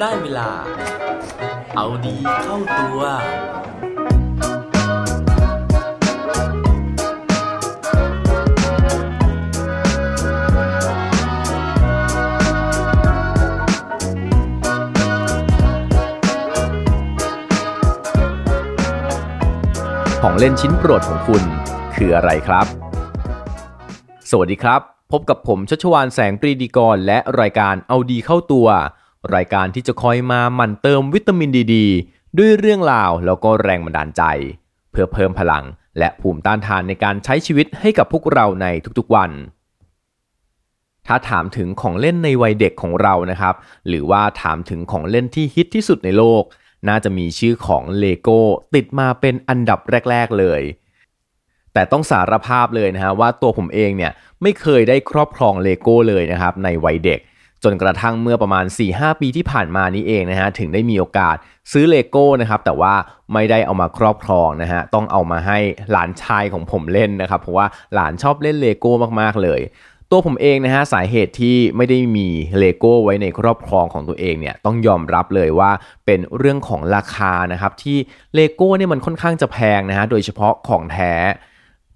ได้เวลา เอาดีเข้าตัว ของเล่นชิ้นโปรดของคุณคืออะไรครับ สวัสดีครับ พบกับผมชัชวานแสงปรีดีกรและรายการเอาดีเข้าตัว รายการที่จะคอยมาหมั่นเติมวิตามินดีดด้วยเรื่องราวแล้วก็แรงบันดาลใจ เพื่อเพิ่มพลังและภูมิต้านทานในการใช้ชีวิตให้กับพวกเราในทุกๆวัน ถ้าถามถึงของเล่นในวัยเด็กของเรานะครับ หรือว่าถามถึงของเล่นที่ฮิตที่สุดในโลก น่าจะมีชื่อของเลโก้ติดมาเป็นอันดับแรก ๆ เลย แต่ต้องสารภาพเลยนะฮะว่าตัวผมเองเนี่ยไม่เคยได้ครอบครองเลโก้เลยนะครับในวัยเด็ก จนกระทั่งเมื่อประมาณ 4-5 ปีที่ผ่านมานี้เองนะฮะถึงได้มีโอกาสซื้อเลโก้นะครับแต่ว่าไม่ได้เอามาครอบครองนะฮะต้องเอามาให้หลานชายของผมเล่นนะครับเพราะว่าหลานชอบเล่นเลโก้มากๆเลยตัวผมเองนะฮะสาเหตุที่ไม่ได้มีเลโก้ไว้ในครอบครองของตัวเองเนี่ยต้องยอมรับเลยว่าเป็นเรื่องของราคานะครับที่เลโก้เนี่ยมันค่อนข้างจะแพงนะฮะโดยเฉพาะของแท้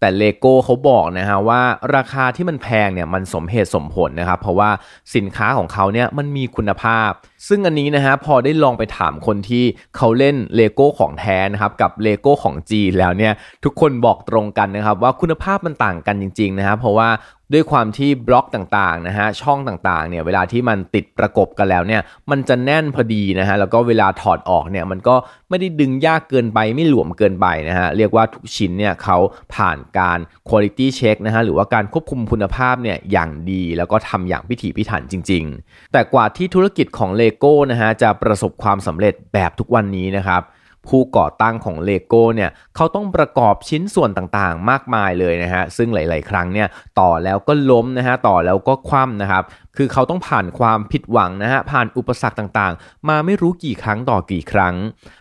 แต่เลโก้เขาบอกนะฮะว่าราคาที่มันแพงเนี่ยมันสมเหตุสมผลนะครับ เพราะว่าสินค้าของเขาเนี่ยมันมีคุณภาพ ซึ่งอันนี้นะฮะพอได้ลองไปถามคนที่เขาเล่นเลโก้ของแท้นะครับกับเลโก้ของจีนแล้วเนี่ยทุกคนบอกตรงกันนะครับว่าคุณภาพมันต่างกันจริงๆนะครับเพราะว่าด้วยความที่บล็อกต่างๆนะฮะช่องต่างๆเนี่ยเวลาที่มันติดประกบกันแล้วเนี่ยมันจะแน่นพอดีนะฮะแล้วก็เวลาถอดออกเนี่ยมันก็ไม่ได้ดึงยากเกินไปไม่หลวมเกินไปนะฮะเรียกว่าทุกชิ้นเนี่ยเขาผ่านการ quality check นะฮะหรือว่าการควบคุมคุณภาพเนี่ยอย่างดี แล้วก็ทำอย่างพิถีพิถันจริง ๆ แต่กว่าที่ธุรกิจของเลโก้นะฮะจะประสบความสำเร็จแบบทุกวันนี้นะครับผู้ก่อตั้งของเลโก้เนี่ยเขาต้องประกอบชิ้นส่วนต่างๆ มากมายเลยนะฮะซึ่งหลาย ๆ ครั้งเนี่ยต่อแล้วก็ล้มนะฮะต่อแล้วก็คว่ำนะครับคือเขาต้องผ่านความผิดหวังนะฮะผ่านอุปสรรคต่างๆ มาไม่รู้กี่ครั้งต่อกี่ครั้ง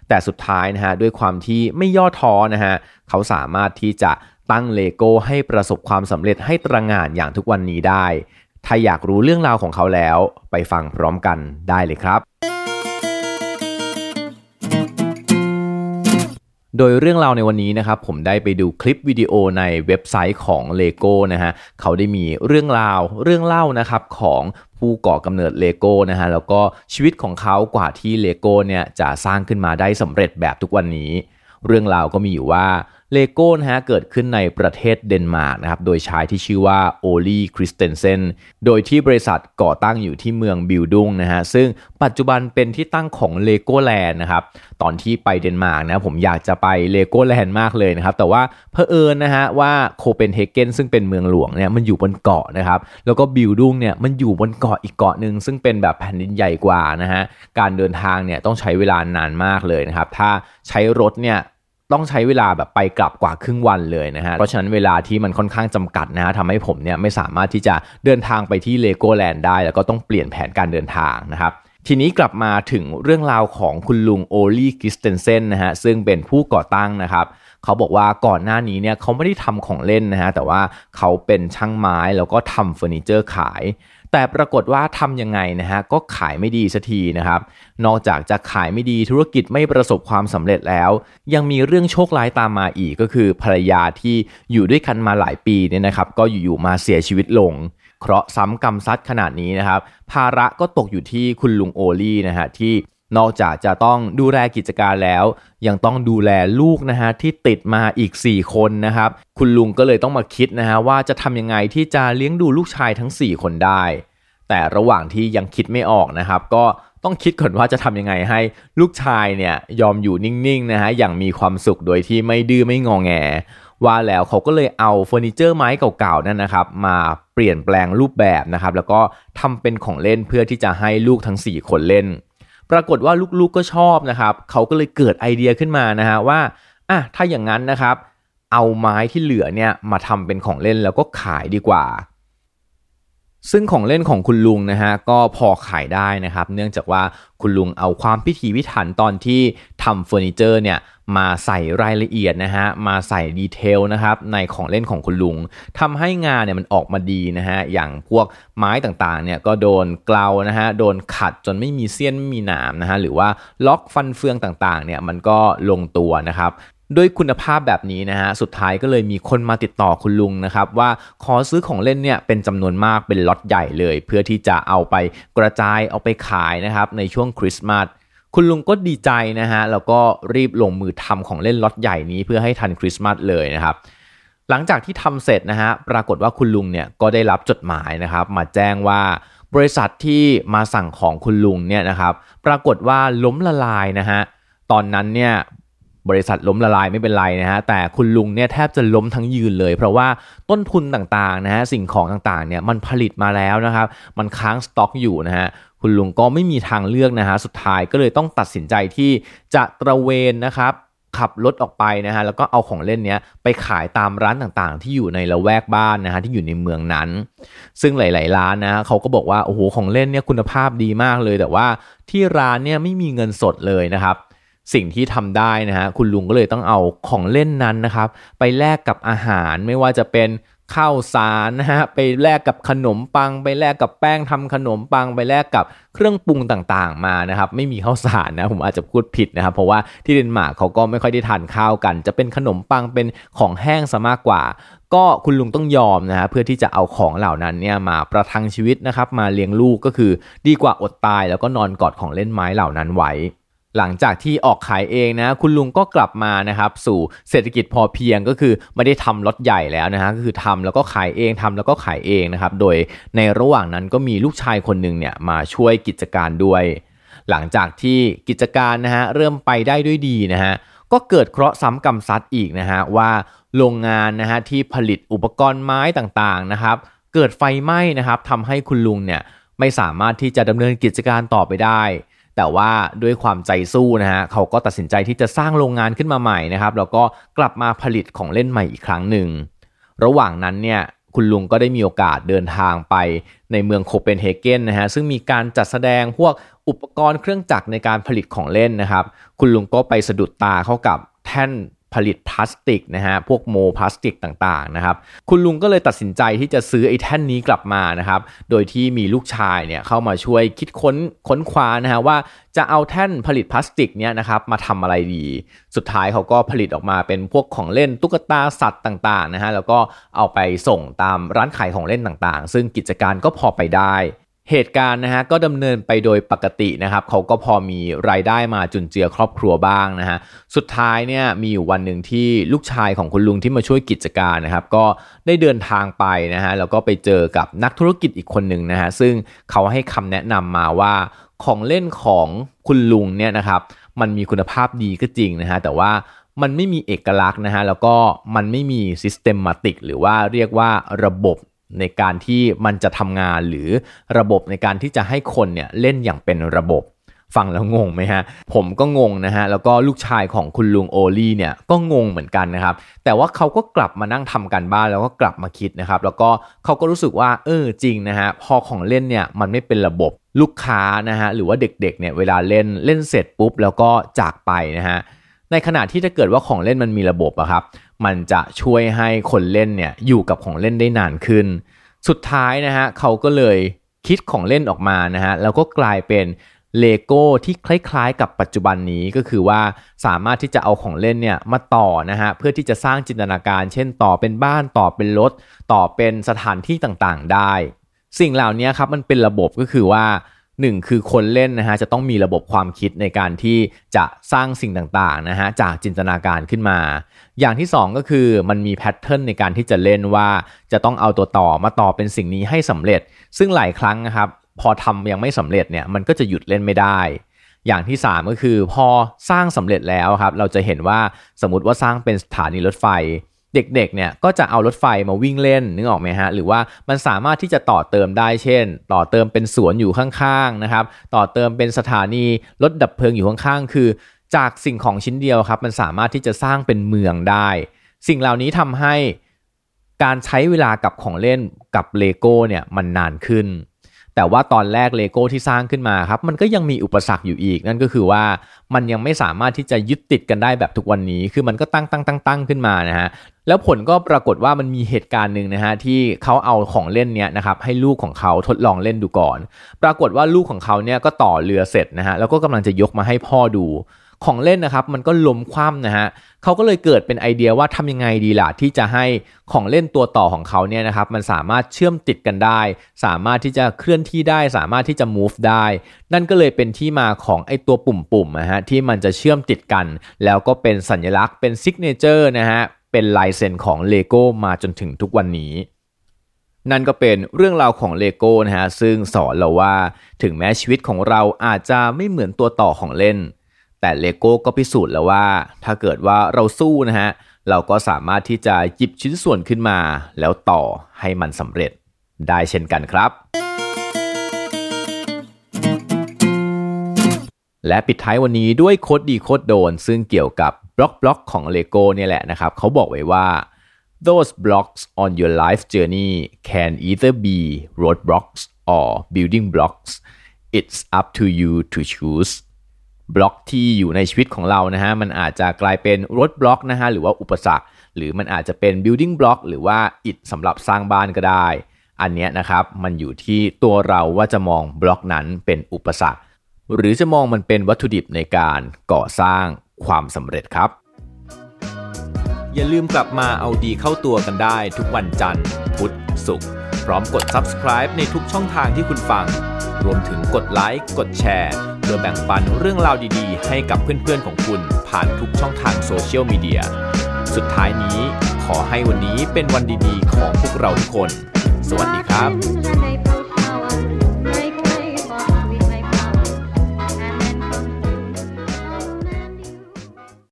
แต่สุดท้ายนะฮะด้วยความที่ไม่ย่อท้อนะฮะเขาสามารถที่จะตั้งเลโก้ให้ประสบความสำเร็จให้ตระหง่านอย่างทุกวันนี้ได้ ถ้าอยากรู้เรื่องราวของเขาแล้ว ไปฟังพร้อมกันได้เลยครับ โดยเรื่องราวในวันนี้นะครับ ผมได้ไปดูคลิปวิดีโอในเว็บไซต์ของ Lego นะฮะเขาได้มีเรื่องราวเรื่องเล่านะครับของผู้ก่อกำเนิดเลโก้นะฮะแล้วก็ชีวิตของเขากว่าที่เลโก้เนี่ยจะสร้างขึ้นมาได้สำเร็จแบบทุกวันนี้ เรื่องราวก็มีอยู่ว่า เลโก้นะฮะเกิดขึ้นในประเทศเดนมาร์กนะครับโดยชายที่ชื่อว่าโอลีคริสเตนเซนโดยที่บริษัทก่อตั้งอยู่ที่เมืองบิลลุนด์นะฮะซึ่งปัจจุบันเป็นที่ตั้งของเลโก้แลนด์นะครับตอนที่ไปเดนมาร์กนะผมอยากจะไปเลโก้แลนด์มากเลยนะครับแต่ว่าเพอเอิญนะฮะว่าโคเปนเฮเกนซึ่งเป็นเมืองหลวงเนี่ยมันอยู่บนเกาะนะครับแล้วก็บิลลุนด์เนี่ยมันอยู่บนเกาะอีกเกาะหนึ่งซึ่งเป็นแบบแผ่นดินใหญ่กว่านะฮะการเดินทางเนี่ยต้องใช้เวลานานมากเลยนะครับถ้าใช้รถเนี่ย ต้องใช้เวลาแบบไปกลับกว่าครึ่งวันเลยนะฮะ เพราะฉะนั้นเวลาที่มันค่อนข้างจำกัดนะฮะทำให้ผมเนี่ยไม่สามารถที่จะเดินทางไปที่เลโก้แลนด์ได้ แล้วก็ต้องเปลี่ยนแผนการเดินทางนะครับทีนี้กลับมาถึงเรื่องราวของคุณลุงโอลีคริสเตนเซนนะฮะซึ่งเป็นผู้ก่อตั้งนะครับเขาบอกว่าก่อนหน้านี้เนี่ยเขาไม่ได้ทำของเล่นนะฮะแต่ว่าเขาเป็นช่างไม้แล้วก็ทำเฟอร์นิเจอร์ขาย แต่ปรากฏว่าทำยังไงนะฮะก็ขายไม่ดีสักทีนะครับ นอกจากจะขายไม่ดีธุรกิจไม่ประสบความสำเร็จแล้ว ยังมีเรื่องโชคร้ายตามมาอีกก็คือภรรยาที่อยู่ด้วยกันมาหลายปีเนี่ยนะครับ ก็อยู่ๆมาเสียชีวิตลง เคราะห์ซ้ำกรรมซัดขนาดนี้นะครับ ภาระก็ตกอยู่ที่คุณลุงโอลี่นะฮะที่นอกจากจะต้องดูแลกิจการแล้ว ยังต้องดูแลลูกนะฮะที่ติดมาอีก 4 คนนะครับ คุณลุงก็เลยต้องมาคิดนะฮะว่าจะทำยังไงที่จะเลี้ยงดูลูกชายทั้ง 4 คนได้ แต่ระหว่างที่ยังคิดไม่ออกนะครับ ก็ต้องคิดก่อนว่าจะทำยังไงให้ลูกชายเนี่ยยอมอยู่นิ่งๆนะฮะอย่างมีความสุขโดยที่ไม่ดื้อไม่งอแง ว่าแล้วเขาก็เลยเอาเฟอร์นิเจอร์ไม้เก่าๆนั่นนะครับ มาเปลี่ยนแปลงรูปแบบนะครับ แล้วก็ทำเป็นของเล่นเพื่อที่จะให้ลูกทั้ง 4 คนเล่น ปรากฏว่าลูกๆก็ชอบนะครับเขาก็เลยเกิดไอเดียขึ้นมานะฮะว่าอะถ้าอย่างนั้นนะครับ เอาไม้ที่เหลือเนี่ยมาทำเป็นของเล่นแล้วก็ขายดีกว่า ซึ่งของเล่นของคุณลุงนะฮะก็พอขายได้นะครับ เนื่องจากว่าคุณลุงเอาความพิถีพิถันตอนที่ทำเฟอร์นิเจอร์เนี่ยมาใส่รายละเอียดนะฮะมาใส่ detail นะครับในของเล่นของคุณลุงทำให้งานเนี่ยมันออกมาดีนะฮะอย่างพวกไม้ต่างๆเนี่ยก็โดนเกลานะฮะโดนขัดจนไม่มีเสี้ยนไม่มีหนามนะฮะหรือว่าล็อกฟันเฟืองต่างๆเนี่ยมันก็ลงตัวนะครับ ด้วยคุณภาพแบบนี้นะฮะสุดท้ายก็เลยมีคนมาติดต่อคุณลุงนะครับว่าขอซื้อของเล่นเนี่ยเป็นจำนวนมากเป็นล็อตใหญ่เลย เพื่อที่จะเอาไปกระจายเอาไปขายนะครับในช่วงคริสต์มาสคุณลุงก็ดีใจนะฮะแล้วก็รีบลงมือทำของเล่นล็อตใหญ่นี้เพื่อให้ทันคริสต์มาสเลยนะครับหลังจากที่ทำเสร็จนะฮะปรากฏว่าคุณลุงเนี่ยก็ได้รับจดหมายนะครับ มาแจ้งว่าบริษัทที่มาสั่งของคุณลุงเนี่ยนะครับ ปรากฏว่าล้มละลายนะฮะตอนนั้นเนี่ย บริษัทล้มละลายไม่เป็นไรนะฮะแต่คุณลุงเนี่ยแทบจะล้มทั้งยืนเลย เพราะว่าต้นทุนต่างๆนะฮะสิ่งของต่างๆเนี่ยมันผลิตมาแล้วนะครับ มันค้างสต็อกอยู่นะฮะคุณลุงก็ไม่มีทางเลือกนะฮะสุดท้ายก็เลยต้องตัดสินใจที่จะตระเวนนะครับขับรถออกไปนะฮะแล้วก็เอาของเล่นเนี้ยไปขายตามร้านต่างๆ ที่อยู่ในละแวกบ้านนะฮะที่อยู่ในเมืองนั้น ซึ่งหลาย ๆ ร้านนะเขาก็บอกว่าโอ้โหของเล่นเนี่ยคุณภาพดีมากเลย แต่ว่าที่ร้านเนี่ยไม่มีเงินสดเลยนะครับ สิ่งที่ทำได้นะฮะคุณลุงก็เลยต้องเอาของเล่นนั้นนะครับ ไปแลกกับอาหารไม่ว่าจะเป็นข้าวสารนะฮะไปแลกกับขนมปัง ไปแลกกับแป้งทำขนมปัง ไปแลกกับเครื่องปรุงต่างๆ มานะครับ ไม่มีข้าวสารนะผมอาจจะพูดผิดนะครับ เพราะว่าที่เดนมาร์กเขาก็ไม่ค่อยได้ทานข้าวกัน จะเป็นขนมปังเป็นของแห้งซะมากกว่า ก็คุณลุงต้องยอมนะฮะเพื่อที่จะเอาของเหล่านั้นเนี่ยมาประทังชีวิตนะครับมาเลี้ยงลูกก็คือดีกว่าอดตายแล้วก็นอนกอดของเล่นไม้เหล่านั้นไว้ หลังจากที่ออกขายเองนะคุณลุงก็กลับมานะครับสู่เศรษฐกิจพอเพียงก็คือไม่ได้ทำรถใหญ่แล้วนะฮะก็คือทำแล้วก็ขายเองทำแล้วก็ขายเองนะครับโดยในระหว่างนั้นก็มีลูกชายคนหนึ่งเนี่ยมาช่วยกิจการด้วย หลังจากที่กิจการนะฮะเริ่มไปได้ด้วยดีนะฮะก็เกิดเคราะห์ซ้ำกรรมซัดอีกนะฮะว่าโรงงานนะฮะที่ผลิตอุปกรณ์ไม้ต่างๆนะครับเกิดไฟไหม้นะครับทำให้คุณลุงเนี่ยไม่สามารถที่จะดำเนินกิจการต่อไปได้ แต่ว่าด้วยความใจสู้นะฮะเขาก็ตัดสินใจที่จะสร้างโรงงานขึ้นมาใหม่นะครับแล้วก็กลับมาผลิตของเล่นใหม่อีกครั้งหนึ่ง ระหว่างนั้นเนี่ยคุณลุงก็ได้มีโอกาสเดินทางไปในเมืองโคเปนเฮเกนนะฮะซึ่งมีการจัดแสดงพวกอุปกรณ์เครื่องจักรในการผลิตของเล่นนะครับ คุณลุงก็ไปสะดุดตาเข้ากับแท่น ผลิตพลาสติกนะฮะพวกโมพลาสติกต่างๆนะครับคุณลุงก็เลยตัดสินใจที่จะซื้อไอ้แท่นนี้กลับมานะครับโดยที่มีลูกชายเนี่ยเข้ามาช่วยคิดค้นค้นคว้านะฮะว่าจะเอาแท่นผลิตพลาสติกเนี่ยนะครับมาทำอะไรดี สุดท้ายเขาก็ผลิตออกมาเป็นพวกของเล่นตุ๊กตาสัตว์ต่างๆนะฮะแล้วก็เอาไปส่งตามร้านขายของเล่นต่างๆ ซึ่งกิจการก็พอไปได้ เหตุการณ์นะฮะก็ดำเนินไปโดยปกตินะครับเขาก็พอมีรายได้มาจุนเจือครอบครัวบ้างนะฮะสุดท้ายเนี่ยมีอยู่วันหนึ่งที่ลูกชายของคุณลุงที่มาช่วยกิจการนะครับก็ได้เดินทางไปนะฮะแล้วก็ไปเจอกับนักธุรกิจอีกคนหนึ่งนะฮะซึ่งเขาให้คำแนะนำมาว่าของเล่นของคุณลุงเนี่ยนะครับมันมีคุณภาพดีก็จริงนะฮะแต่ว่ามันไม่มีเอกลักษณ์นะฮะแล้วก็มันไม่มีซิสเต็มมาติกหรือว่าเรียกว่าระบบ ในการที่มันจะทำงานหรือระบบในการที่จะให้คนเนี่ยเล่นอย่างเป็นระบบฟังแล้วงงไหมฮะ ผมก็งงนะฮะ แล้วก็ลูกชายของคุณลุงโอลี่เนี่ยก็งงเหมือนกันนะครับ แต่ว่าเขาก็กลับมานั่งทำกันบ้านแล้วก็กลับมาคิดนะครับ แล้วก็เขาก็รู้สึกว่าเออจริงนะฮะ พอของเล่นเนี่ยมันไม่เป็นระบบลูกค้านะฮะ หรือว่าเด็กๆเนี่ยเวลาเล่นเล่นเสร็จปุ๊บแล้วก็จากไปนะฮะ ในขณะที่ถ้าเกิดว่าของเล่นมันมีระบบอะครับ มันจะช่วยให้คนเล่นเนี่ยอยู่กับของเล่นได้นานขึ้น สุดท้ายนะฮะเขาก็เลยคิดของเล่นออกมานะฮะแล้วก็กลายเป็นเลโก้ที่คล้ายๆ กับปัจจุบันนี้ก็คือว่าสามารถที่จะเอาของเล่นเนี่ยมาต่อนะฮะเพื่อที่จะสร้างจินตนาการ เช่นต่อเป็นบ้านต่อเป็นรถ ต่อเป็นสถานที่ต่างๆ ได้ สิ่งเหล่านี้ครับมันเป็นระบบก็คือว่า หนึ่งคือคนเล่นนะฮะจะต้องมีระบบความคิดในการที่จะสร้างสิ่งต่างๆนะฮะจากจินตนาการขึ้นมา อย่างที่ 2 ก็คือมันมีแพทเทิร์นในการที่จะเล่นว่าจะต้องเอาตัวต่อมาต่อเป็นสิ่งนี้ให้สำเร็จ ซึ่งหลายครั้งนะครับพอทำยังไม่สำเร็จเนี่ยมันก็จะหยุดเล่นไม่ได้อย่างที่ 3 ก็คือพอสร้างสำเร็จแล้วครับเราจะเห็นว่าสมมติว่าสร้างเป็นสถานีรถไฟ เด็กๆ เนี่ยก็จะเอารถไฟมาวิ่งเล่นนึกออกไหมฮะ หรือว่ามันสามารถที่จะต่อเติมได้เช่น ต่อเติมเป็นสวนอยู่ข้างๆนะครับ ต่อเติมเป็นสถานีรถดับเพลิงอยู่ข้างๆ คือ จากสิ่งของชิ้นเดียวครับ มันสามารถที่จะสร้างเป็นเมืองได้ สิ่งเหล่านี้ทำให้การใช้เวลากับของเล่นกับเลโก้เนี่ยมันนานขึ้น แต่ว่าตอนแรกเลโก้ที่สร้างขึ้นมาครับมันก็ยังมีอุปสรรคอยู่อีก นั่นก็คือว่ามันยังไม่สามารถที่จะยึดติดกันได้แบบทุกวันนี้ คือมันก็ตั้งตั้งตั้งตั้งขึ้นมานะฮะแล้วผลก็ปรากฏว่ามันมีเหตุการณ์หนึ่งนะฮะที่เขาเอาของเล่นเนี้ยนะครับให้ลูกของเขาทดลองเล่นดูก่อน ปรากฏว่าลูกของเขาเนี่ยก็ต่อเรือเสร็จนะฮะแล้วก็กำลังจะยกมาให้พ่อดู ของเล่นนะครับ มันก็ล้มคว่ำนะฮะเขาก็เลยเกิดเป็นไอเดียว่าทำยังไงดีล่ะที่จะให้ของเล่นตัวต่อของเขาเนี่ยนะครับมันสามารถเชื่อมติดกันได้ สามารถที่จะเคลื่อนที่ได้ สามารถที่จะ move ได้ นั่นก็เลยเป็นที่มาของไอตัวปุ่มๆนะฮะที่มันจะเชื่อมติดกัน แล้วก็เป็นสัญลักษณ์เป็น signature นะฮะเป็นลายเซ็นของ Lego มาจนถึงทุกวันนี้นั่นก็เป็นเรื่องราวของเลโก้นะฮะซึ่งสอนเราว่า ถึงแม้ชีวิตของเราอาจจะไม่เหมือนตัวต่อของเล่น แต่เลโก้ก็พิสูจน์แล้วว่า ถ้าเกิดว่าเราสู้นะฮะเราก็สามารถที่จะหยิบชิ้นส่วนขึ้นมา แล้วต่อให้มันสำเร็จได้เช่นกันครับ และปิดท้ายวันนี้ด้วย quote ดี quote โดน ซึ่งเกี่ยวกับ block block ของเลโก้เนี่ยแหละนะครับเขาบอกไว้ว่า those blocks on your life journey can either be roadblocks or building blocks it's up to you to choose block ที่อยู่ในชีวิตของเรานะฮะมันอาจจะกลายเป็น roadblock นะฮะหรือว่าอุปสรรค หรือมันอาจจะเป็น building block หรือว่าอิฐสำหรับสร้างบ้านก็ได้ อันนี้นะครับมันอยู่ที่ตัวเราว่าจะมองบล็อกนั้นเป็นอุปสรรค หรือจะมองมันเป็นวัตถุดิบในการก่อสร้างความสำเร็จครับ อย่าลืมกลับมาเอาดีเข้าตัวกันได้ทุกวันจันทร์ พุธศุกร์พร้อมกด subscribe ในทุกช่องทางที่คุณฟัง รวมถึงกดไลค์กดแชร์ ดยแบ่งปันเรื่องราวดีๆ ให้กับเพื่อนๆของคุณผ่านทุกช่องทางโซเชียลมีเดีย สุดท้ายนี้ขอให้วันนี้เป็นวันดีๆ ของพวกเราทุกคน สวัสดีครับ